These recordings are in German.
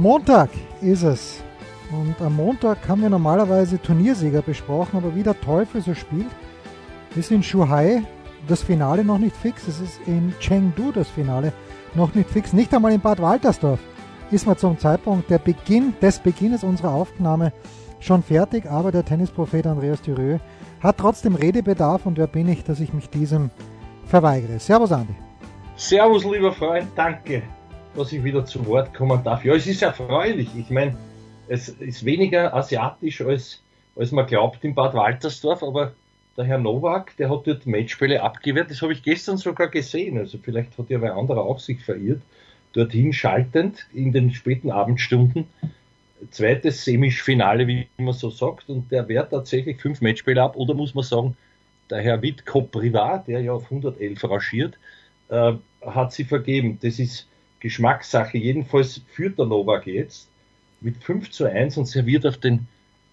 Montag ist es. Und am Montag haben wir normalerweise Turniersieger besprochen, aber wie der Teufel so spielt, ist in Shuhai das Finale noch nicht fix. Es ist in Chengdu das Finale noch nicht fix. Nicht einmal in Bad Waltersdorf ist man zum Zeitpunkt der Beginn, des Beginnes unserer Aufnahme schon fertig, aber der Tennisprophet Andreas Thürö hat trotzdem Redebedarf und wer bin ich, dass ich mich diesem verweigere. Servus Andi. Servus lieber Freund, danke dass ich wieder zu Wort kommen darf. Ja, es ist erfreulich. Ich meine, es ist weniger asiatisch, als, als man glaubt in Bad Waltersdorf, aber der Herr Nowak, der hat dort Matchspiele abgewehrt. Das habe ich gestern sogar gesehen. Also vielleicht hat ja wer anderer auch sich verirrt. Dorthin schaltend in den späten Abendstunden. Zweites Semifinale, wie man so sagt. Und der wehrt tatsächlich fünf Matchspiele ab. Oder muss man sagen, der Herr Wittko Privat, der ja auf 111 rangiert, äh, hat sie vergeben. Das ist Geschmackssache. Jedenfalls führt der Novak jetzt mit 5 zu 1 und serviert auf den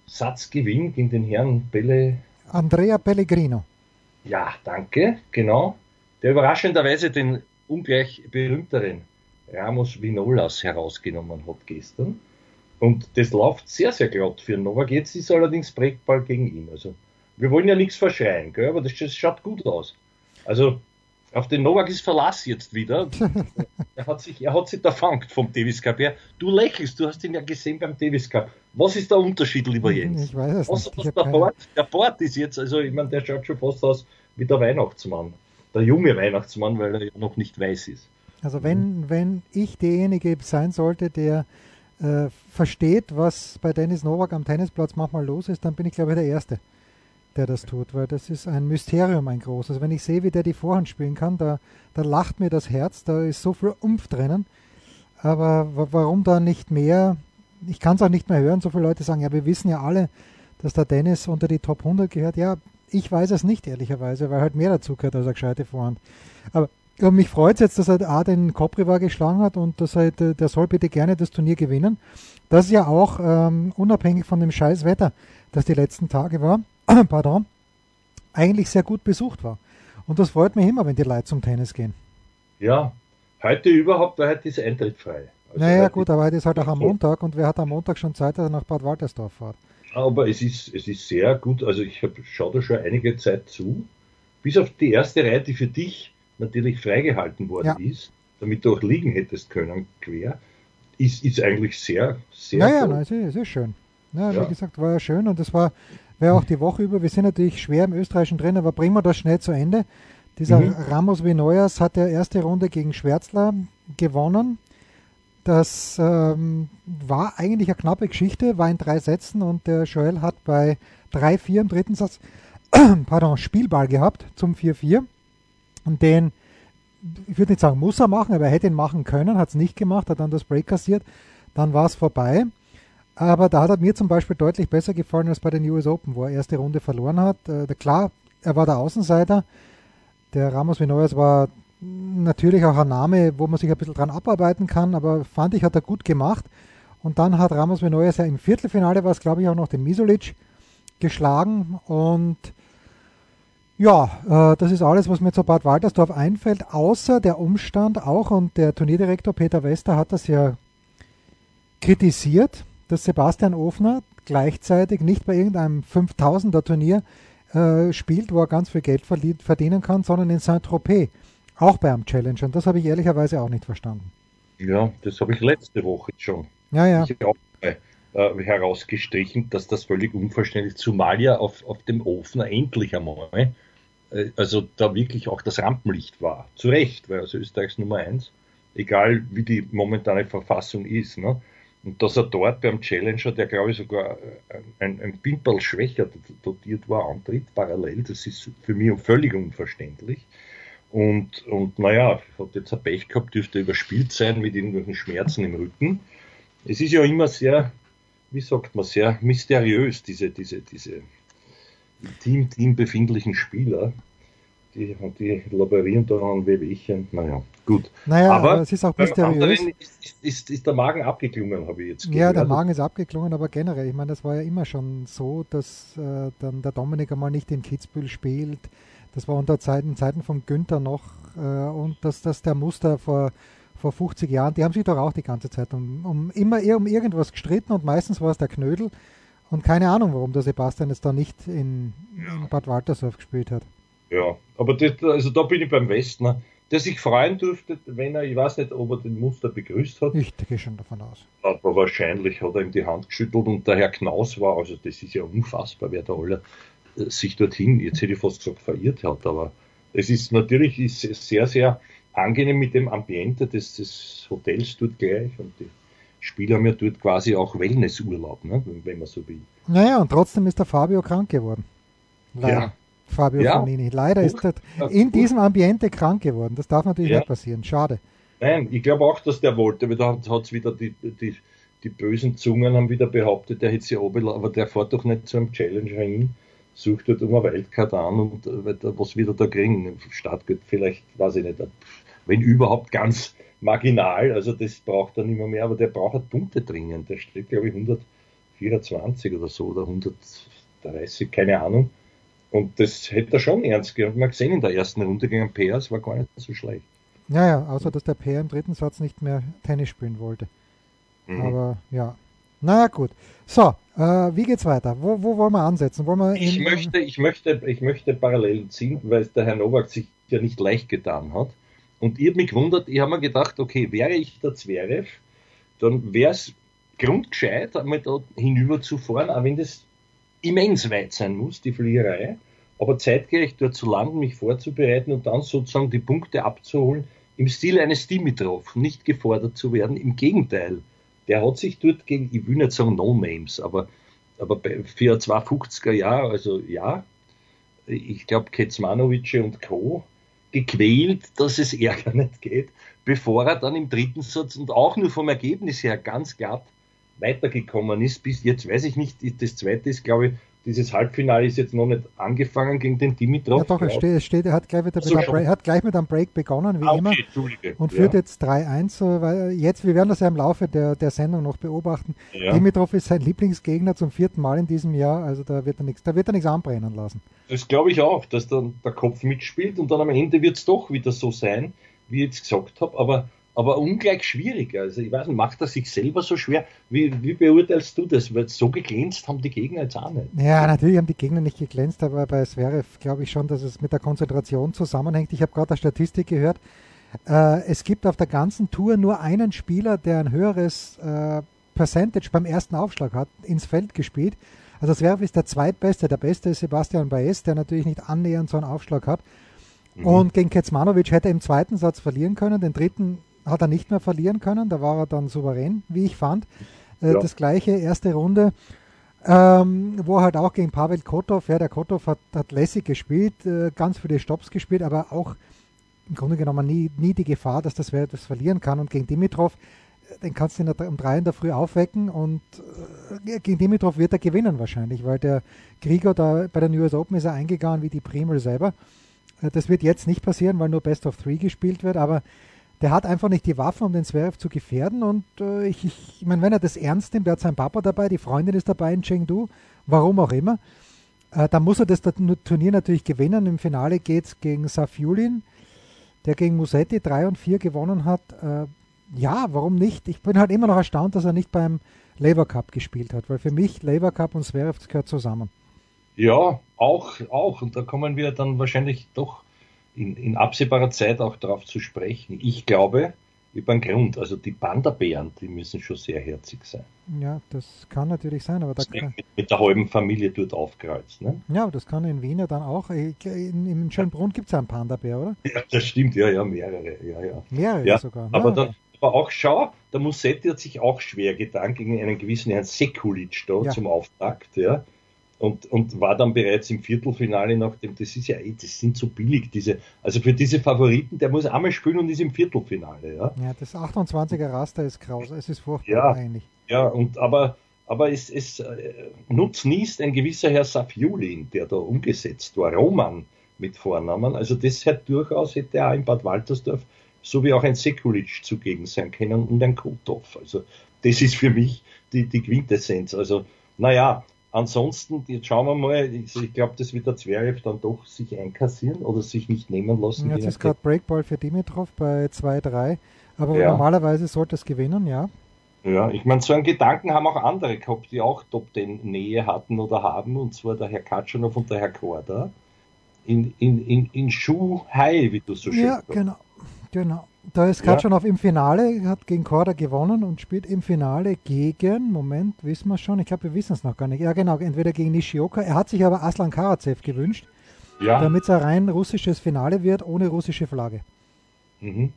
Satzgewinn gegen den Herrn Pelle. Andrea Pellegrino. Ja, danke, genau. Der überraschenderweise den ungleich berühmteren Ramos Vinolas herausgenommen hat gestern. Und das läuft sehr, sehr glatt für Novak. Jetzt ist allerdings Breakball gegen ihn. Also, wir wollen ja nichts verschreien, gell? aber das, das schaut gut aus. Also, auf den Novak ist Verlass jetzt wieder. er, hat sich, er hat sich erfangt vom Davis Cup her. Du lächelst, du hast ihn ja gesehen beim Davis Cup. Was ist der Unterschied, lieber Jens? Ich weiß es was, nicht. Der, Bord, der Bord ist jetzt, also ich meine, der schaut schon fast aus wie der Weihnachtsmann. Der junge Weihnachtsmann, weil er ja noch nicht weiß ist. Also wenn, wenn ich derjenige sein sollte, der äh, versteht, was bei Dennis Novak am Tennisplatz manchmal los ist, dann bin ich glaube ich der Erste, der das tut, weil das ist ein Mysterium, ein großes. Wenn ich sehe, wie der die Vorhand spielen kann, da, da lacht mir das Herz, da ist so viel Umf drinnen. Aber wa- warum da nicht mehr? Ich kann es auch nicht mehr hören, so viele Leute sagen, ja, wir wissen ja alle, dass der Dennis unter die Top 100 gehört. Ja, ich weiß es nicht, ehrlicherweise, weil halt mehr dazu gehört als eine gescheite Vorhand. Aber ja, mich freut es jetzt, dass er A, den Kopriva geschlagen hat und dass er, der soll bitte gerne das Turnier gewinnen. Das ja auch ähm, unabhängig von dem scheiß Wetter, das die letzten Tage war, pardon, eigentlich sehr gut besucht war. Und das freut mich immer, wenn die Leute zum Tennis gehen. Ja, heute überhaupt, weil heute ist Eintritt frei. Also naja, gut, aber heute ist halt auch am Montag und wer hat am Montag schon Zeit, dass er nach Bad Waltersdorf fährt? Aber es ist, es ist sehr gut. Also ich schaue da schon einige Zeit zu. Bis auf die erste Reihe, die für dich natürlich freigehalten worden Ja. ist, damit du auch liegen hättest können, quer, ist, ist eigentlich sehr, sehr Naja, gut. na, es, ist, es ist schön. Ja, Ja. Wie gesagt, war ja schön und das war, wäre auch die Woche über. Wir sind natürlich schwer im Österreichischen drin, aber bringen wir das schnell zu Ende. Dieser Mhm. Ramos Vinoyas hat der erste Runde gegen Schwärzler gewonnen. Das ähm, war eigentlich eine knappe Geschichte, war in drei Sätzen und der Joel hat bei 3-4 im dritten Satz pardon, Spielball gehabt zum 4-4. Und den, ich würde nicht sagen, muss er machen, aber er hätte ihn machen können, hat es nicht gemacht, hat dann das Break kassiert, dann war es vorbei. Aber da hat er mir zum Beispiel deutlich besser gefallen als bei den US Open, wo er erste Runde verloren hat. Äh, klar, er war der Außenseiter. Der Ramos Vinoyas war natürlich auch ein Name, wo man sich ein bisschen dran abarbeiten kann, aber fand ich, hat er gut gemacht. Und dann hat Ramos Vinoyas ja im Viertelfinale, war es glaube ich auch noch den Misolic geschlagen und ja, äh, das ist alles, was mir zu Bad Waltersdorf einfällt, außer der Umstand auch, und der Turnierdirektor Peter Wester hat das ja kritisiert, dass Sebastian Ofner gleichzeitig nicht bei irgendeinem 5000er Turnier äh, spielt, wo er ganz viel Geld verdienen kann, sondern in Saint-Tropez, auch beim Challenger. Und das habe ich ehrlicherweise auch nicht verstanden. Ja, das habe ich letzte Woche schon Ja, ja. ich auch, äh, äh, herausgestrichen, dass das völlig unverständlich, zumal ja auf, auf dem Ofener endlich einmal, äh, also da wirklich auch das Rampenlicht war. Zu Recht, weil also Österreichs Nummer eins, egal wie die momentane Verfassung ist. Ne? Und dass er dort beim Challenger, der glaube ich sogar äh, ein, ein Pimperl schwächer dotiert war, antritt, parallel, das ist für mich völlig unverständlich. Und, und naja, hat jetzt ein Pech gehabt, dürfte überspielt sein mit irgendwelchen Schmerzen im Rücken. es ist ja immer sehr, wie sagt man, sehr mysteriös, diese, diese, diese Team, Team befindlichen Spieler. Die, die laborieren da an Wehwehchen. Naja, gut. Naja, aber, aber es ist auch mysteriös. Ist, ist, ist, ist, der Magen abgeklungen, habe ich jetzt gehört. Ja, der Magen ist abgeklungen, aber generell, ich meine, das war ja immer schon so, dass äh, dann der Dominik einmal nicht in Kitzbühel spielt. Das war unter Zeiten, Zeiten von Günther noch äh, und dass, dass der Muster vor vor 50 Jahren, die haben sich doch auch die ganze Zeit um, um immer um irgendwas gestritten und meistens war es der Knödel. Und keine Ahnung, warum der Sebastian jetzt da nicht in, in Bad Waltersdorf gespielt hat. Ja, aber das, also da bin ich beim Westner, der sich freuen dürfte, wenn er, ich weiß nicht, ob er den Muster begrüßt hat. Ich gehe schon davon aus. Aber wahrscheinlich hat er ihm die Hand geschüttelt und der Herr Knaus war, also das ist ja unfassbar, wer da alle äh, sich dorthin, jetzt hätte ich fast gesagt, verirrt hat, aber es ist natürlich ist sehr, sehr angenehm mit dem Ambiente des, des Hotels dort gleich und die Spieler haben ja dort quasi auch Wellnessurlaub, ne, wenn man so will. Naja, und trotzdem ist der Fabio krank geworden. Leider. Ja. Fabio ja. Fonini. Leider ist er in diesem Ambiente krank geworden. Das darf natürlich ja. nicht passieren. Schade. Nein, ich glaube auch, dass der wollte, weil da hat es wieder die, die, die bösen Zungen haben wieder behauptet, der hätte sie aber der fährt doch nicht zu einem Challenger hin, sucht dort um eine Wildcard an und äh, was wieder da kriegen. Startgut vielleicht, weiß ich nicht, wenn überhaupt ganz marginal, also das braucht er nicht mehr, mehr aber der braucht halt Punkte dringend. Der steht, glaube ich, 124 oder so oder 130, keine Ahnung. Und das hätte er schon ernst gehabt. Man gesehen in der ersten Runde gegen Peers war gar nicht so schlecht. Ja, ja, außer dass der Peer im dritten Satz nicht mehr Tennis spielen wollte. Mhm. Aber ja. Naja, gut. So, äh, wie geht's weiter? Wo, wo wollen wir ansetzen? Wollen wir ich, möchte, ich, möchte, ich möchte Parallelen ziehen, weil der Herr Nowak sich ja nicht leicht getan hat. Und ich habe mich gewundert, ich habe mir gedacht, okay, wäre ich der Zverev, dann wäre es grundgescheit, einmal da hinüber zu fahren, auch wenn das immens weit sein muss, die Fliegerei, aber zeitgleich dort zu landen, mich vorzubereiten und dann sozusagen die Punkte abzuholen, im Stil eines Dimitrov, nicht gefordert zu werden, im Gegenteil. Der hat sich dort gegen, ich will nicht sagen No-Names, aber, aber für 250er Jahr, also ja, ich glaube Kecmanovic und Co., gequält, dass es Ärger nicht geht, bevor er dann im dritten Satz und auch nur vom Ergebnis her ganz glatt weitergekommen ist. Bis jetzt weiß ich nicht, das zweite ist, glaube ich, dieses Halbfinale ist jetzt noch nicht angefangen gegen den Dimitrov. Ja doch, es steht, es steht, er hat gleich, mit so Break, hat gleich mit einem Break begonnen, wie ah, okay, immer. Und führt ja. jetzt 3-1, weil jetzt, wir werden das ja im Laufe der, der Sendung noch beobachten. Ja. Dimitrov ist sein Lieblingsgegner zum vierten Mal in diesem Jahr, also da wird er nichts, da wird er nichts anbrennen lassen. Das glaube ich auch, dass dann der Kopf mitspielt und dann am Ende wird es doch wieder so sein, wie ich jetzt gesagt habe, aber aber ungleich schwieriger. Also ich weiß nicht, macht er sich selber so schwer? Wie, wie beurteilst du das? Weil so geglänzt haben die Gegner jetzt auch nicht. Ja, natürlich haben die Gegner nicht geglänzt, aber bei Zverev glaube ich schon, dass es mit der Konzentration zusammenhängt. Ich habe gerade eine Statistik gehört. Äh, es gibt auf der ganzen Tour nur einen Spieler, der ein höheres äh, Percentage beim ersten Aufschlag hat, ins Feld gespielt. Also Zverev ist der zweitbeste, der beste ist Sebastian Baez, der natürlich nicht annähernd so einen Aufschlag hat. Mhm. Und gegen Kecmanovic hätte er im zweiten Satz verlieren können, den dritten hat er nicht mehr verlieren können. Da war er dann souverän, wie ich fand. Äh, ja. Das gleiche, erste Runde, ähm, wo halt auch gegen Pavel Kotov, ja, der Kotov hat, hat lässig gespielt, äh, ganz viele Stops gespielt, aber auch im Grunde genommen nie, nie die Gefahr, dass das wer etwas verlieren kann. Und gegen Dimitrov, äh, den kannst du der, um drei in der Früh aufwecken und äh, gegen Dimitrov wird er gewinnen wahrscheinlich, weil der Krieger da bei den US Open ist er eingegangen wie die Primel selber. Äh, das wird jetzt nicht passieren, weil nur Best of Three gespielt wird, aber der hat einfach nicht die Waffen, um den Zverev zu gefährden. Und äh, ich, ich, ich meine, wenn er das ernst nimmt, der hat seinen Papa dabei, die Freundin ist dabei in Chengdu, warum auch immer, äh, dann muss er das Turnier natürlich gewinnen. Im Finale geht es gegen Safiulin, der gegen Musetti 3 und 4 gewonnen hat. Äh, ja, warum nicht? Ich bin halt immer noch erstaunt, dass er nicht beim Labour Cup gespielt hat, weil für mich Labour Cup und Zverev gehört zusammen. Ja, auch, auch. Und da kommen wir dann wahrscheinlich doch in, in absehbarer Zeit auch darauf zu sprechen. Ich glaube, über einen Grund. Also die Panda-Bären, die müssen schon sehr herzig sein. Ja, das kann natürlich sein, aber da kann, mit, mit, der halben Familie dort aufkreuzt. Ne? Ja, das kann in Wien ja dann auch. In, in Schönbrunn gibt es ja einen Panda-Bär, oder? Ja, das stimmt, ja, ja, mehrere. Ja, ja. Mehrere ja, sogar. Aber, dann, aber auch schau, der Musetti hat sich auch schwer getan gegen einen gewissen Herrn Sekulic da ja. zum Auftakt. Ja. Und, und war dann bereits im Viertelfinale nach dem, das ist ja, das sind so billig, diese, also für diese Favoriten, der muss einmal spielen und ist im Viertelfinale, ja. Ja, das 28er Raster ist graus, es ist furchtbar ja, eigentlich. Ja, und aber, aber es, es äh, nutznießt ein gewisser Herr Safiulin, der da umgesetzt war, Roman mit Vornamen, also das hat durchaus, hätte er auch in Bad Waltersdorf, so wie auch ein Sekulic zugegen sein können und ein Kotov, also das ist für mich die, die Quintessenz, also naja, Ansonsten, jetzt schauen wir mal, ich, ich glaube, das wird der Zverev dann doch sich einkassieren oder sich nicht nehmen lassen. Jetzt ist gerade Breakball für Dimitrov bei 2-3, aber ja. normalerweise sollte es gewinnen, ja. Ja, ich meine, so einen Gedanken haben auch andere gehabt, die auch Top Ten Nähe hatten oder haben, und zwar der Herr Katschanow und der Herr Korda. In, in, in, in Schuhai, wie du so schön Ja, sagst. genau, genau. Da ist Katschanov ja. im Finale, hat gegen Korda gewonnen und spielt im Finale gegen, Moment, wissen wir schon, ich glaube, wir wissen es noch gar nicht. Ja, genau, entweder gegen Nishioka. Er hat sich aber Aslan Karatsev gewünscht, ja. damit es ein rein russisches Finale wird, ohne russische Flagge. Mhm.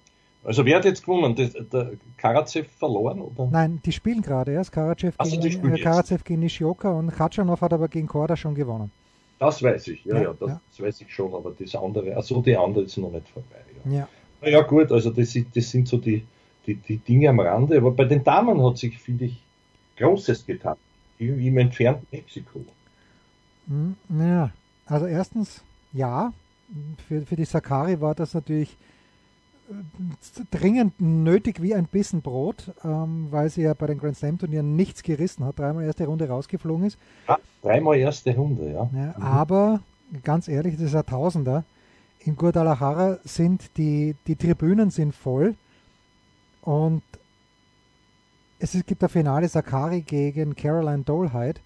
Also wer hat jetzt gewonnen? Der, der Karatsev verloren? Oder? Nein, die spielen gerade erst. Karatsev also gegen, äh, Karatsev gegen Nishioka und Katschanov hat aber gegen Korda schon gewonnen. Das weiß ich, ja, ja, ja das, ja. das, weiß ich schon, aber das andere, also die andere ist noch nicht vorbei. Ja. Ja. Ja gut, also das, das sind so die, die, die Dinge am Rande. Aber bei den Damen hat sich, finde ich, Großes getan. Im entfernten Mexiko. Hm, ja, also erstens, ja, für, für die Sakari war das natürlich äh, dringend nötig wie ein Bissen Brot, ähm, weil sie ja bei den Grand Slam Turnieren nichts gerissen hat, dreimal erste Runde rausgeflogen ist. Ja, dreimal erste Runde, ja. ja mhm. Aber ganz ehrlich, das ist ein Tausender in Guadalajara sind die, die Tribünen sind voll und es gibt ein Finale Sakari gegen Caroline Dolheit.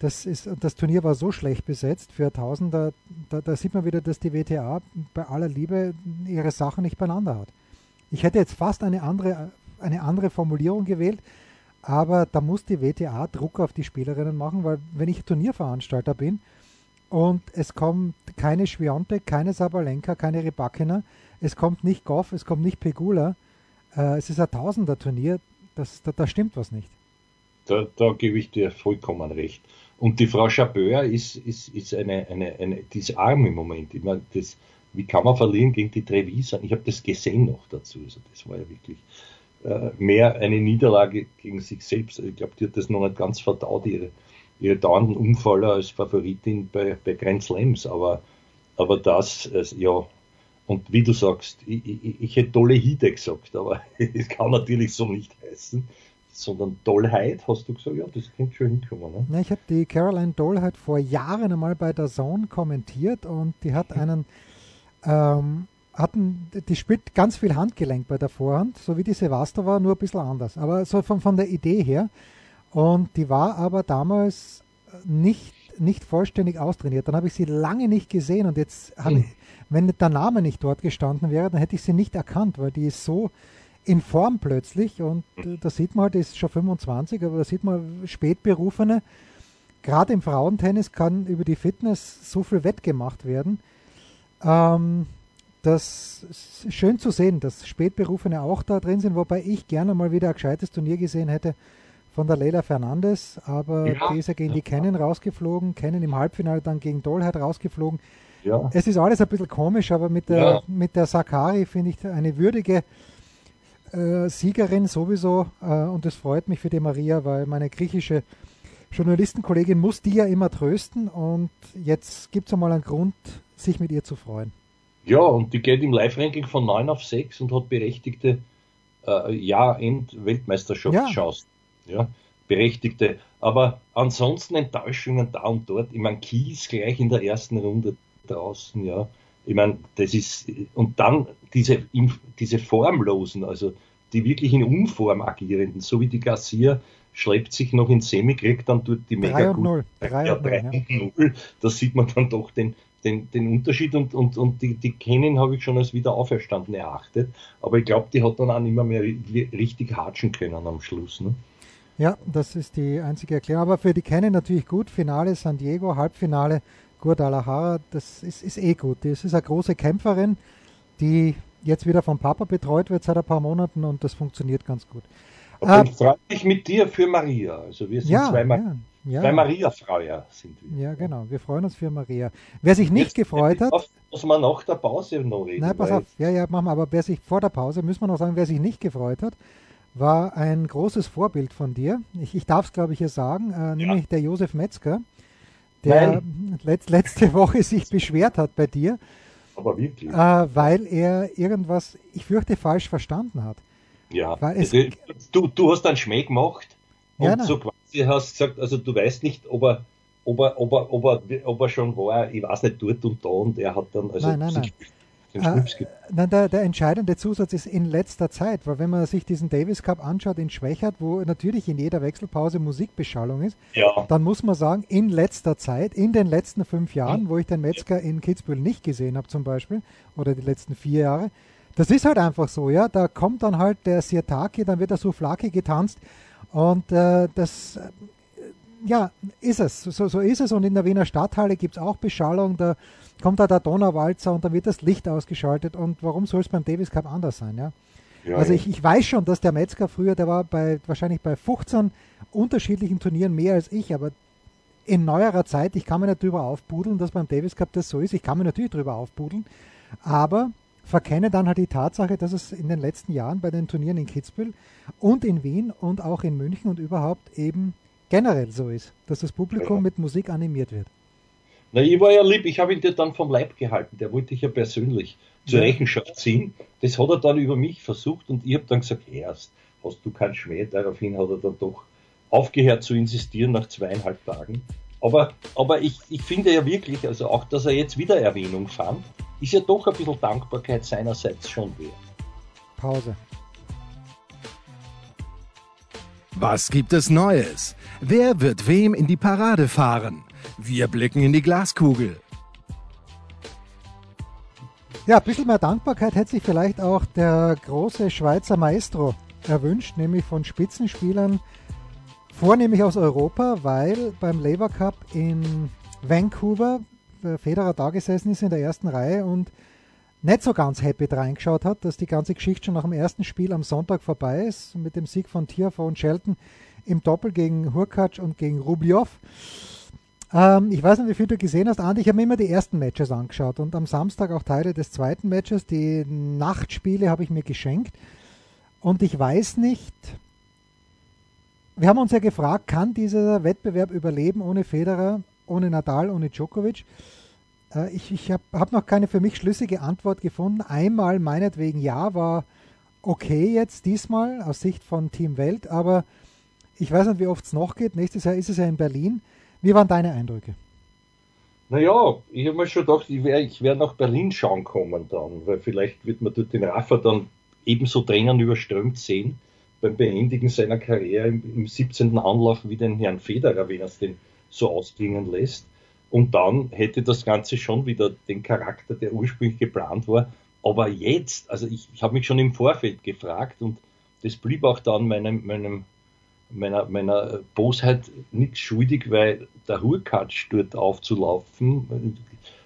Das, ist, das Turnier war so schlecht besetzt für Tausender, da, da sieht man wieder, dass die WTA bei aller Liebe ihre Sachen nicht beieinander hat. Ich hätte jetzt fast eine andere, eine andere Formulierung gewählt, aber da muss die WTA Druck auf die Spielerinnen machen, weil wenn ich Turnierveranstalter bin, und es kommt keine Schwiontek, keine Sabalenka, keine Rybakina. Es kommt nicht Goff, es kommt nicht Pegula. Äh, es ist ein Tausender-Turnier. Das, da, da, stimmt was nicht. Da, da, gebe ich dir vollkommen recht. Und die Frau Chabeur ist, ist, ist eine, eine, eine, die ist arm im Moment. Ich meine, das, wie kann man verlieren gegen die Trevisan? Ich habe das gesehen noch dazu. Also das war ja wirklich äh, mehr eine Niederlage gegen sich selbst. Ich glaube, die hat das noch nicht ganz verdaut, ihre, ihre dauernden Umfaller als Favoritin bei, bei Grand Slams, aber, aber das, also, ja, und wie du sagst, ich, ich, ich hätte tolle Hide gesagt, aber es kann natürlich so nicht heißen, sondern Dollheit, hast du gesagt, ja, das könnte schon hinkommen. Ne? Ja, ich habe die Caroline Dollheit vor Jahren einmal bei der Zone kommentiert und die hat einen, ähm, hatten, die spielt ganz viel Handgelenk bei der Vorhand, so wie die Sevastova, nur ein bisschen anders. Aber so von, von der Idee her, und die war aber damals nicht, nicht vollständig austrainiert. Dann habe ich sie lange nicht gesehen und jetzt, hm. ich, wenn der Name nicht dort gestanden wäre, dann hätte ich sie nicht erkannt, weil die ist so in Form plötzlich und äh, da sieht man halt, die ist schon 25, aber da sieht man Spätberufene. Gerade im Frauentennis kann über die Fitness so viel wettgemacht werden. Ähm, das ist schön zu sehen, dass Spätberufene auch da drin sind, wobei ich gerne mal wieder ein gescheites Turnier gesehen hätte, von der Leila Fernandes, aber ja. die ist ja gegen die Kennen rausgeflogen, Kennen im Halbfinale dann gegen Dolheit rausgeflogen. Ja. Es ist alles ein bisschen komisch, aber mit der, ja. mit der Sakari finde ich eine würdige äh, Siegerin sowieso äh, und das freut mich für die Maria, weil meine griechische Journalistenkollegin muss die ja immer trösten und jetzt gibt es einmal einen Grund, sich mit ihr zu freuen. Ja, und die geht im Live-Ranking von 9 auf 6 und hat berechtigte äh, Jahr-End-Weltmeisterschaftschancen ja, berechtigte. Aber ansonsten Enttäuschungen da und dort. Ich meine, Kies gleich in der ersten Runde draußen, ja. Ich meine, das ist, und dann diese, diese Formlosen, also die wirklich in Unform agierenden, so wie die Garcia schleppt sich noch ins Semi, kriegt dann dort die mega 3 und 0. 3 ja, 3 und 0. Da sieht man dann doch den, den, den Unterschied und, und, und die, die Kennen habe ich schon als wieder auferstanden erachtet. Aber ich glaube, die hat dann auch nicht mehr, mehr richtig hatschen können am Schluss. Ne? Ja, das ist die einzige Erklärung. Aber für die Kennen natürlich gut. Finale San Diego, Halbfinale Guadalajara, das ist, ist eh gut. Das ist eine große Kämpferin, die jetzt wieder vom Papa betreut wird seit ein paar Monaten und das funktioniert ganz gut. Aber ich freue mich mit dir für Maria. Also wir sind ja, zwei, Ma ja, ja. zwei Maria-Freuer sind wir. Ja, genau. Wir freuen uns für Maria. Wer sich nicht Jetzt gefreut hat. Auf, muss man nach der Pause noch reden. Nein, pass auf. Ja, ja, machen wir. Aber wer sich vor der Pause, müssen wir noch sagen, wer sich nicht gefreut hat, war ein großes Vorbild von dir. Ich, ich darf es, glaube ich, hier sagen, äh, nämlich der Josef Metzger, der letz, letzte Woche sich beschwert hat bei dir, Aber wirklich. äh, weil er irgendwas, ich fürchte, falsch verstanden hat. Ja, Weil es- du, du hast einen Schmäh gemacht und Ja, so quasi hast gesagt, also du weißt nicht, ob er, ob er, ob er, ob er, ob er schon war, ich weiß nicht, dort und da und er hat dann, also Nein, nein, nein. Äh, Schnips ge- Nein, der, der entscheidende Zusatz ist in letzter Zeit, weil wenn man sich diesen Davis Cup anschaut in Schwächert, wo natürlich in jeder Wechselpause Musikbeschallung ist, ja, dann muss man sagen, in letzter Zeit, in den letzten fünf Jahren, wo ich den Metzger in Kitzbühel nicht gesehen habe zum Beispiel, oder die letzten vier Jahre, das ist halt einfach so, ja, da kommt dann halt der Sirtaki, dann wird der Souflaki getanzt und äh, das, ja, ist es, so, so ist es. Und in der Wiener Stadthalle gibt es auch Beschallung, da kommt da der Donauwalzer und dann wird das Licht ausgeschaltet. Und warum soll es beim Davis Cup anders sein, ja? ja, Also ich, ich weiß schon, dass der Metzger früher, der war bei wahrscheinlich bei 15 unterschiedlichen Turnieren mehr als ich, aber in neuerer Zeit, ich kann mir nicht drüber aufbudeln, dass beim Davis Cup das so ist. Ich kann mir natürlich drüber aufbudeln, aber verkenne dann halt die Tatsache, dass es in den letzten Jahren bei den Turnieren in Kitzbühel und in Wien und auch in München und überhaupt eben generell so ist, dass das Publikum Ja. mit Musik animiert wird. Na, ich war ja lieb, ich habe ihn dir dann vom Leib gehalten, der wollte ich ja persönlich zur. Rechenschaft ziehen. Das hat er dann über mich versucht und ich habe dann gesagt, erst hast du keinen Schmäh. Daraufhin hat er dann doch aufgehört zu insistieren nach zweieinhalb Tagen. Aber, aber ich, ich finde ja wirklich, also auch, dass er jetzt wieder Erwähnung fand, ist ja doch ein bisschen Dankbarkeit seinerseits schon wert. Pause. Was gibt es Neues? Wer wird wem in die Parade fahren? Wir blicken in die Glaskugel. Ja, ein bisschen mehr Dankbarkeit hätte sich vielleicht auch der große Schweizer Maestro erwünscht, nämlich von Spitzenspielern, vornehmlich aus Europa, weil beim Labour Cup in Vancouver der Federer da gesessen ist in der ersten Reihe und nicht so ganz happy reingeschaut hat, dass die ganze Geschichte schon nach dem ersten Spiel am Sonntag vorbei ist, mit dem Sieg von Tiafoe und Shelton im Doppel gegen Hurkacz und gegen Rublev. Ähm, ich weiß nicht, wie viel du gesehen hast, Andi. Ich habe mir immer die ersten Matches angeschaut und am Samstag auch Teile des zweiten Matches. Die Nachtspiele habe ich mir geschenkt. Und ich weiß nicht, wir haben uns ja gefragt, kann dieser Wettbewerb überleben ohne Federer, ohne Nadal, ohne Djokovic? Äh, ich ich habe hab noch keine für mich schlüssige Antwort gefunden. Einmal meinetwegen ja, war okay jetzt diesmal aus Sicht von Team Welt, aber ich weiß nicht, wie oft es noch geht. Nächstes Jahr ist es ja in Berlin. Wie waren deine Eindrücke? Naja, ich habe mir schon gedacht, ich werde werd nach Berlin schauen kommen dann, weil vielleicht wird man dort den Rafa dann ebenso Tränen überströmt sehen beim Beendigen seiner Karriere im, im 17. Anlauf wie den Herrn Federer, wenn er es denn so ausklingen lässt. Und dann hätte das Ganze schon wieder den Charakter, der ursprünglich geplant war. Aber jetzt, also ich, ich habe mich schon im Vorfeld gefragt und das blieb auch dann meinem, meinem meiner, meiner Bosheit nichts schuldig, weil der Hurkacz dort aufzulaufen,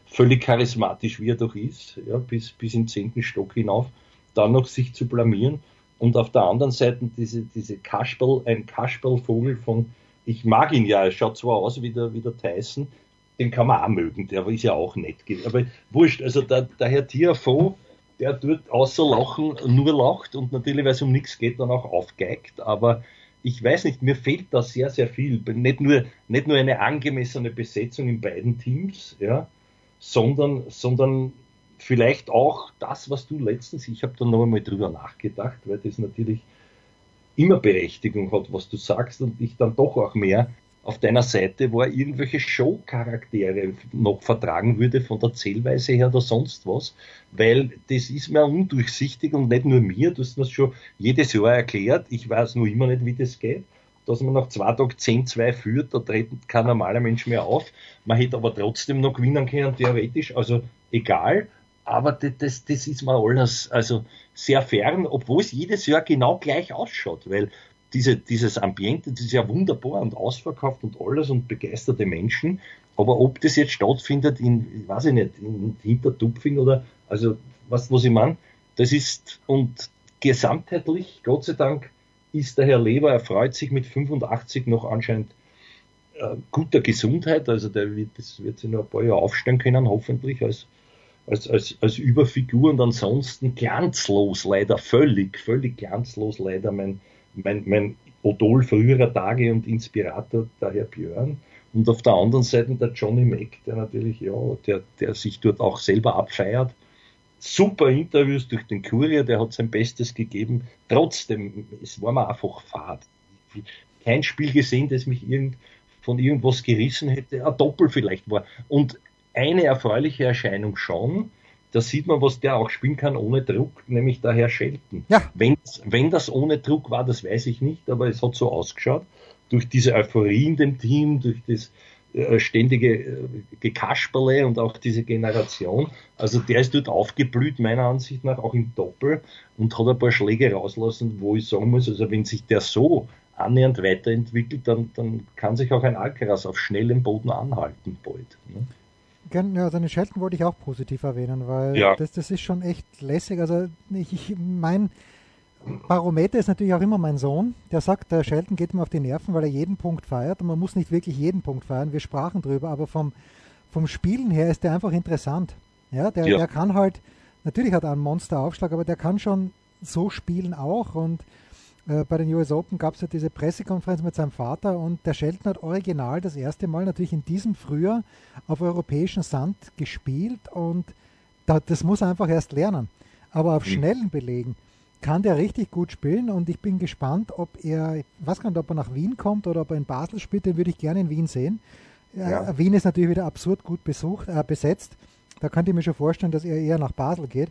völlig charismatisch wie er doch ist, ja, bis, bis im zehnten Stock hinauf, dann noch sich zu blamieren und auf der anderen Seite diese, diese Kasperl, ein Kasperlvogel von, ich mag ihn ja, er schaut zwar aus wie der, wie der Tyson, den kann man auch mögen, der ist ja auch nett aber wurscht, also der, der Herr Tiafoe, der dort außer Lachen nur lacht und natürlich, weil es um nichts geht, dann auch aufgeigt, aber ich weiß nicht, mir fehlt da sehr, sehr viel. Nicht nur, nicht nur eine angemessene Besetzung in beiden Teams, ja, sondern, sondern vielleicht auch das, was du letztens, ich habe da noch einmal drüber nachgedacht, weil das natürlich immer Berechtigung hat, was du sagst und ich dann doch auch mehr auf deiner Seite, wo er irgendwelche Show-Charaktere noch vertragen würde von der Zählweise her oder sonst was, weil das ist mir undurchsichtig und nicht nur mir, du hast mir schon jedes Jahr erklärt, ich weiß nur immer nicht, wie das geht, dass man nach zwei Tagen 10-2 führt, da tritt kein normaler Mensch mehr auf, man hätte aber trotzdem noch gewinnen können, theoretisch, also egal, aber das, das, das ist mir alles also sehr fern, obwohl es jedes Jahr genau gleich ausschaut, weil diese, dieses Ambiente, das ist ja wunderbar und ausverkauft und alles und begeisterte Menschen. Aber ob das jetzt stattfindet in, weiß ich nicht, in Hintertupfing oder, also, was, was ich meine, das ist, und gesamtheitlich, Gott sei Dank, ist der Herr Leber, er freut sich mit 85 noch anscheinend äh, guter Gesundheit, also der wird, das wird sich noch ein paar Jahre aufstellen können, hoffentlich als, als, als, als Überfigur. Und ansonsten glanzlos leider, völlig, völlig glanzlos leider mein, mein, mein Odol früherer Tage und Inspirator, der Herr Björn. Und auf der anderen Seite der Johnny Mac, der natürlich, ja, der, der sich dort auch selber abfeiert. Super Interviews durch den Kurier, der hat sein Bestes gegeben. Trotzdem, es war mir einfach fad. Kein Spiel gesehen, das mich irgend, von irgendwas gerissen hätte, ein Doppel vielleicht war. Und eine erfreuliche Erscheinung schon, da sieht man, was der auch spielen kann ohne Druck, nämlich der Herr Shelton. Ja. Wenn, wenn das ohne Druck war, das weiß ich nicht, aber es hat so ausgeschaut. Durch diese Euphorie in dem Team, durch das äh, ständige äh, Gekasperle und auch diese Generation. Also der ist dort aufgeblüht, meiner Ansicht nach, auch im Doppel und hat ein paar Schläge rauslassen, wo ich sagen muss, also wenn sich der so annähernd weiterentwickelt, dann, dann kann sich auch ein Alcaraz auf schnellem Boden anhalten bald. Ne? Ja, seine Shelton wollte ich auch positiv erwähnen, weil ja. das, das ist schon echt lässig. Also ich, ich mein Barometer ist natürlich auch immer mein Sohn, der sagt, der Shelton geht mir auf die Nerven, weil er jeden Punkt feiert und man muss nicht wirklich jeden Punkt feiern. Wir sprachen drüber, aber vom, vom Spielen her ist der einfach interessant. Ja, der, ja. der kann halt, natürlich hat er einen Monsteraufschlag, aber der kann schon so spielen auch und äh, bei den US Open gab es ja diese Pressekonferenz mit seinem Vater und der Shelton hat original das erste Mal natürlich in diesem Frühjahr auf europäischen Sand gespielt und da, das muss er einfach erst lernen. Aber auf mhm. schnellen Belegen kann der richtig gut spielen und ich bin gespannt, ob er, ich weiß gar nicht, ob er nach Wien kommt oder ob er in Basel spielt, den würde ich gerne in Wien sehen. Äh, ja. Wien ist natürlich wieder absurd gut besucht, äh, besetzt. Da könnte ich mir schon vorstellen, dass er eher nach Basel geht.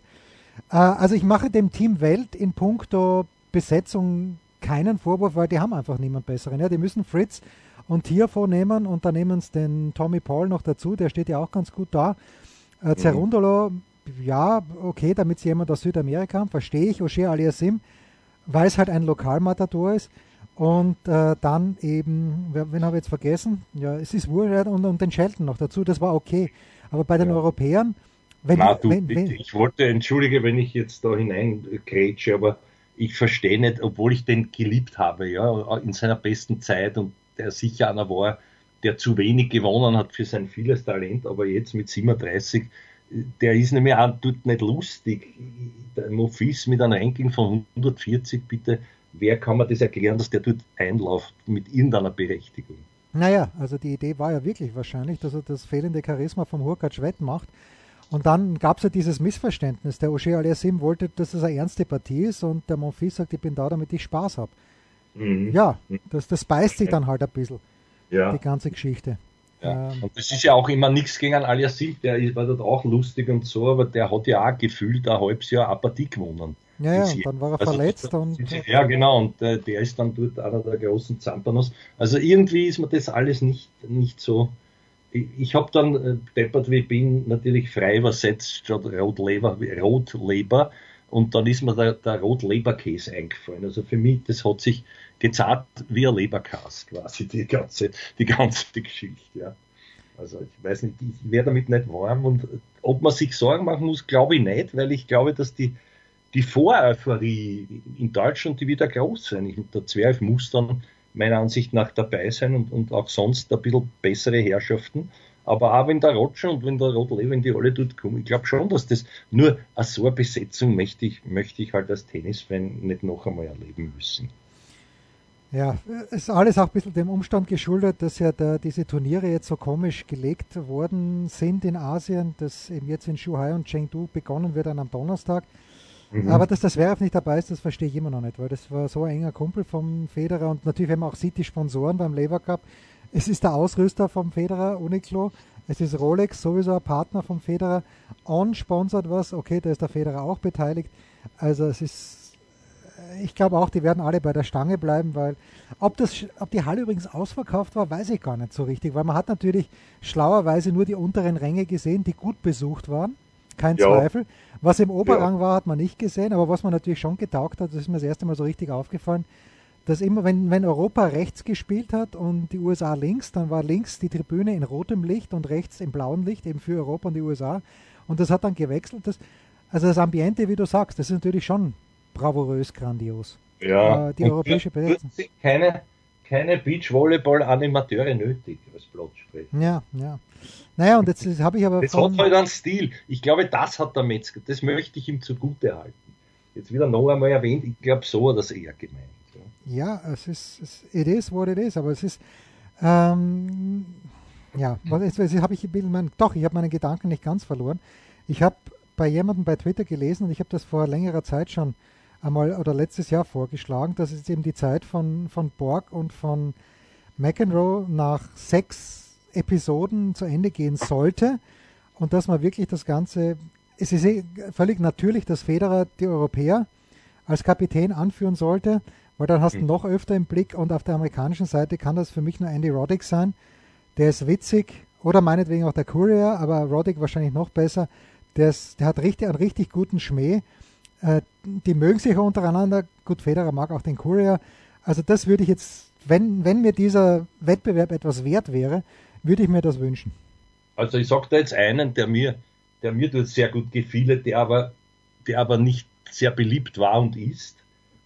Äh, also ich mache dem Team Welt in puncto Besetzung keinen Vorwurf, weil die haben einfach niemand besseren. Ja, die müssen Fritz und Tiafo nehmen und dann nehmen sie den Tommy Paul noch dazu, der steht ja auch ganz gut da. Äh, Cerundolo, mhm. ja, okay, damit sie jemand aus Südamerika haben, verstehe ich. O'Shea Aliasim, weil es halt ein Lokalmatador ist. Und äh, dann eben, wen habe ich jetzt vergessen? Ja, es ist Wurscht und, und den Shelton noch dazu, das war okay. Aber bei den ja. Europäern, wenn, Na, du, wenn, wenn, ich wollte, entschuldige, wenn ich jetzt da hineingrätsche, aber ich verstehe nicht, obwohl ich den geliebt habe, ja, in seiner besten Zeit und der sicher einer war, der zu wenig gewonnen hat für sein vieles Talent, aber jetzt mit 37, der ist nämlich auch dort nicht lustig. Der Mofis mit einem Ranking von 140, bitte, wer kann mir das erklären, dass der dort einläuft mit irgendeiner Berechtigung? Naja, also die Idee war ja wirklich wahrscheinlich, dass er das fehlende Charisma vom Hurkacz wettmacht. Und dann gab es ja dieses Missverständnis. Der O'Shea Aliasim wollte, dass es eine ernste Partie ist und der Monfils sagt, ich bin da, damit ich Spaß habe. Mhm. Ja, das, das beißt sich dann halt ein bisschen, ja. die ganze Geschichte. Ja. Ähm, und das ist ja auch immer nichts gegen einen Aliasim, der war dort auch lustig und so, aber der hat ja auch gefühlt ein halbes Jahr Apathie gewonnen. Ja, ja, und dann war er also verletzt. und, ja, genau, und äh, der ist dann dort einer der großen Zampanos. Also irgendwie ist mir das alles nicht, nicht so ich habe dann, äh, deppert wie ich bin, natürlich frei übersetzt statt Rotleber, Rotleber. Und dann ist mir der, der Rotleberkäse eingefallen. Also für mich, das hat sich gezahlt wie ein Leberkäse quasi, die ganze, die ganze Geschichte, ja. Also ich weiß nicht, ich wäre damit nicht warm und ob man sich Sorgen machen muss, glaube ich nicht, weil ich glaube, dass die, die Voreuphorie in Deutschland, die wieder groß sein. Ich, der Zwerg muss dann meiner Ansicht nach dabei sein und, und auch sonst ein bisschen bessere Herrschaften. Aber auch wenn der Roger und wenn der Rodley, wenn die alle dort kommen, ich glaube schon, dass das nur eine so eine Besetzung möchte ich, möchte ich halt als Tennisfan nicht noch einmal erleben müssen. Ja, ist alles auch ein bisschen dem Umstand geschuldet, dass ja da diese Turniere jetzt so komisch gelegt worden sind in Asien, dass eben jetzt in Shanghai und Chengdu begonnen wird dann am Donnerstag. Mhm. Aber dass das Zverev nicht dabei ist, das verstehe ich immer noch nicht, weil das war so ein enger Kumpel vom Federer und natürlich, wenn man auch sieht, die Sponsoren beim Lever Cup, es ist der Ausrüster vom Federer, Uniqlo, es ist Rolex, sowieso ein Partner vom Federer, On sponsert was, okay, da ist der Federer auch beteiligt, also es ist, ich glaube auch, die werden alle bei der Stange bleiben, weil ob, das, ob die Halle übrigens ausverkauft war, weiß ich gar nicht so richtig, weil man hat natürlich schlauerweise nur die unteren Ränge gesehen, die gut besucht waren kein ja. Zweifel. Was im Oberrang ja. war, hat man nicht gesehen, aber was man natürlich schon getaugt hat, das ist mir das erste Mal so richtig aufgefallen, dass immer, wenn, wenn Europa rechts gespielt hat und die USA links, dann war links die Tribüne in rotem Licht und rechts in blauem Licht, eben für Europa und die USA. Und das hat dann gewechselt. Das, also das Ambiente, wie du sagst, das ist natürlich schon bravourös grandios. ja. äh, die europäische Besetzung. Keine, keine Beachvolleyball-Animateure nötig als Platzsprecher. Ja, ja. Naja, und jetzt habe ich aber. Das hat halt einen Stil. Ich glaube, das hat der Metzger. Das möchte ich ihm zugute halten. Jetzt wieder noch einmal erwähnt, ich glaube, so hat das eher gemeint. Ja, es ist, es, it is what it is, aber es ist, ähm, ja, was jetzt habe ich, mein, doch, ich habe meinen Gedanken nicht ganz verloren. Ich habe bei jemandem bei Twitter gelesen und ich habe das vor längerer Zeit schon einmal oder letztes Jahr vorgeschlagen, dass es eben die Zeit von, von Borg und von McEnroe nach sechs Episoden zu Ende gehen sollte und dass man wirklich das Ganze, es ist eh völlig natürlich, dass Federer die Europäer als Kapitän anführen sollte, weil dann hast du mhm. noch öfter im Blick und auf der amerikanischen Seite kann das für mich nur Andy Roddick sein. Der ist witzig oder meinetwegen auch der Courier, aber Roddick wahrscheinlich noch besser. Der, ist, der hat richtig, einen richtig guten Schmäh. Äh, die mögen sich untereinander. Gut, Federer mag auch den Courier. Also das würde ich jetzt, wenn, wenn mir dieser Wettbewerb etwas wert wäre, würde ich mir das wünschen. Also ich sage da jetzt einen, der mir, der mir sehr gut gefiel, der aber, der aber nicht sehr beliebt war und ist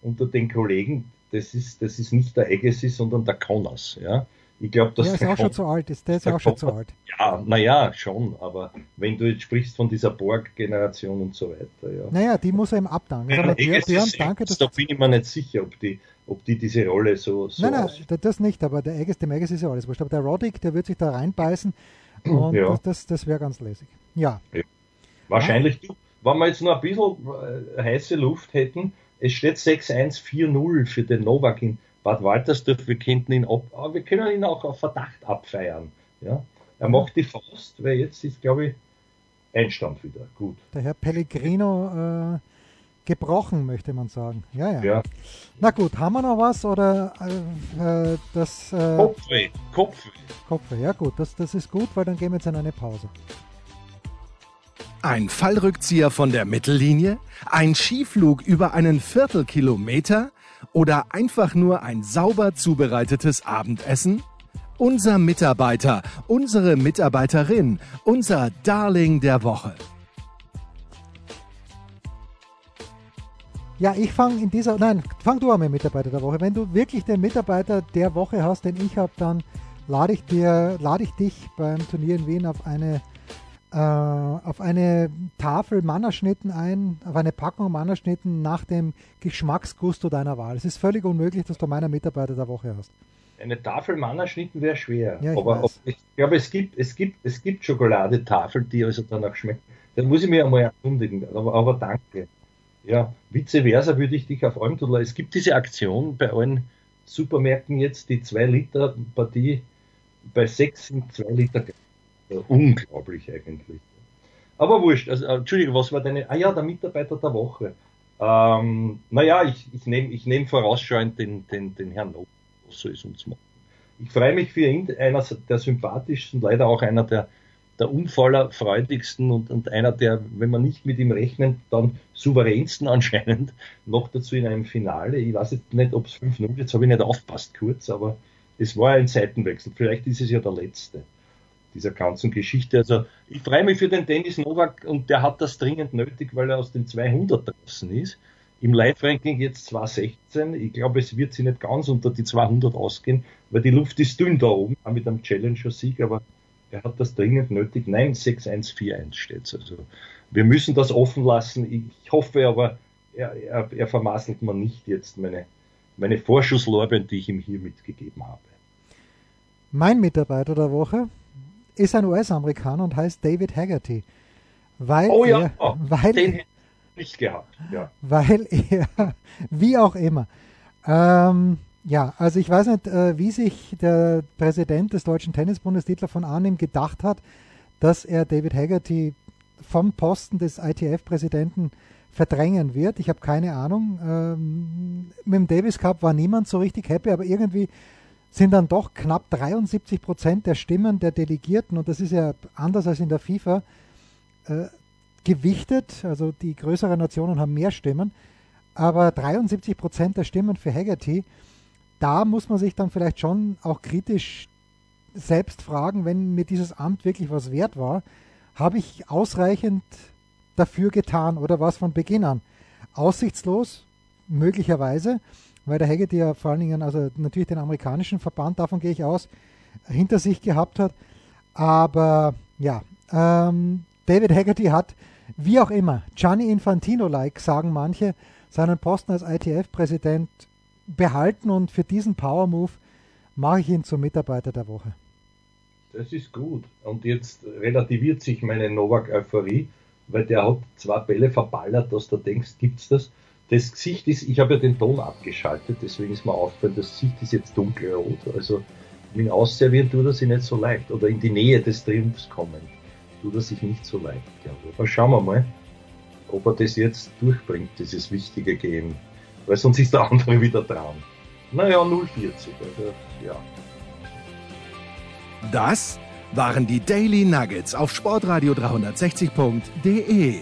unter den Kollegen. Das ist, das ist nicht der Agassi, sondern der Connors. Ja? Ich glaube, dass der ist der auch schon zu alt. Ist, der ist auch schon zu alt. Ja, naja, schon. Aber wenn du jetzt sprichst von dieser Borg-Generation und so weiter, ja. Naja, die muss er ihm abdanken. Ja, Björn, Björn, danke, da bin ich mir nicht sicher, ob die, ob die diese Rolle so. so nein, nein, das nicht. Aber der Agassi, dem Agassi ist ja alles wurscht. Aber der Roddick, der wird sich da reinbeißen. Und ja. das, das, das wäre ganz lässig. Ja. ja. Wahrscheinlich, ja. wenn wir jetzt noch ein bisschen äh, heiße Luft hätten, es steht 6-1-4-0 für den Novak in Bad Waltersdorf, wir könnten ihn ab, aber wir können ihn auch auf Verdacht abfeiern. Ja? Er macht die Faust, weil jetzt ist, glaube ich, Einstand wieder. Gut. Der Herr Pellegrino äh, gebrochen, möchte man sagen. Ja, ja, ja. Na gut, haben wir noch was oder äh, äh das äh, Kopfweh, Kopfweh. Kopfweh, ja gut, das, das ist gut, weil dann gehen wir jetzt in eine Pause. Ein Fallrückzieher von der Mittellinie? Ein Skiflug über einen Viertelkilometer? Oder einfach nur ein sauber zubereitetes Abendessen? Unser Mitarbeiter, unsere Mitarbeiterin, unser Darling der Woche. Ja, ich fange in dieser, nein, fang du an mit Mitarbeiter der Woche. Wenn du wirklich den Mitarbeiter der Woche hast, den ich habe, dann lade ich dir, lade ich dich beim Turnier in Wien auf eine äh, auf eine Tafel Mannerschnitten ein, auf eine Packung Mannerschnitten nach dem Geschmacksgusto deiner Wahl. Es ist völlig unmöglich, dass du meiner Mitarbeiter der Woche hast. Eine Tafel Mannerschnitten wäre schwer. Ja, ich aber ob, ich glaube, es gibt, es gibt, es gibt Schokoladetafeln, die also danach schmecken. Da muss ich mir einmal erkundigen. Aber, aber danke. Ja, vice versa würde ich dich auf allem tun. Es gibt diese Aktion bei allen Supermärkten jetzt, die 2 Liter Partie bei 6 sind 2 Liter unglaublich eigentlich. Aber wurscht, also, Entschuldigung, was war deine, ah ja, der Mitarbeiter der Woche. Ähm, naja, ich, ich nehme ich nehm vorausschauend den, den, den Herrn Nob, soll es uns machen. Ich freue mich für ihn, einer der sympathischsten, leider auch einer der, der unfallerfreudigsten und, und einer der, wenn man nicht mit ihm rechnet, dann souveränsten anscheinend, noch dazu in einem Finale. Ich weiß jetzt nicht, ob es 5-0, jetzt habe ich nicht aufpasst kurz, aber es war ein Seitenwechsel. Vielleicht ist es ja der letzte dieser ganzen Geschichte. Also ich freue mich für den Dennis Novak und der hat das dringend nötig, weil er aus den 200 draußen ist. Im Live-Ranking jetzt 216. Ich glaube, es wird sie nicht ganz unter die 200 ausgehen, weil die Luft ist dünn da oben, auch mit einem Challenger-Sieg, aber er hat das dringend nötig. Nein, 6-1-4-1 steht Also wir müssen das offen lassen. Ich hoffe aber, er, er, er vermasselt man nicht jetzt meine, meine Vorschusslorbeeren, die ich ihm hier mitgegeben habe. Mein Mitarbeiter der Woche ist ein US-Amerikaner und heißt David Haggerty. Weil oh ja, er, oh, weil den hätte ich nicht gehabt. Ja. Weil er, wie auch immer. Ähm, ja, also ich weiß nicht, äh, wie sich der Präsident des Deutschen Tennisbundes, Dietler von Arnim, gedacht hat, dass er David Haggerty vom Posten des ITF-Präsidenten verdrängen wird. Ich habe keine Ahnung. Ähm, mit dem Davis Cup war niemand so richtig happy, aber irgendwie sind dann doch knapp 73 Prozent der Stimmen der Delegierten, und das ist ja anders als in der FIFA, äh, gewichtet. Also die größeren Nationen haben mehr Stimmen, aber 73 Prozent der Stimmen für Haggerty, da muss man sich dann vielleicht schon auch kritisch selbst fragen, wenn mir dieses Amt wirklich was wert war, habe ich ausreichend dafür getan oder was von Beginn an? Aussichtslos, möglicherweise, weil der Haggerty ja vor allen Dingen, also natürlich den amerikanischen Verband, davon gehe ich aus, hinter sich gehabt hat. Aber ja, ähm, David Haggerty hat, wie auch immer, Gianni Infantino-like, sagen manche, seinen Posten als ITF-Präsident behalten und für diesen Power-Move mache ich ihn zum Mitarbeiter der Woche. Das ist gut. Und jetzt relativiert sich meine Novak-Euphorie, weil der hat zwei Bälle verballert, dass du denkst, gibt's das? Das Gesicht ist, ich habe ja den Ton abgeschaltet, deswegen ist mir aufgefallen, das Gesicht ist jetzt dunkelrot. Also mit Ausservieren tut er sich nicht so leicht. Oder in die Nähe des Triumphs kommen, tut er sich nicht so leicht. Aber schauen wir mal, ob er das jetzt durchbringt, dieses wichtige Game. Weil sonst ist der andere wieder dran. Naja, 040, also ja. Das waren die Daily Nuggets auf Sportradio 360.de.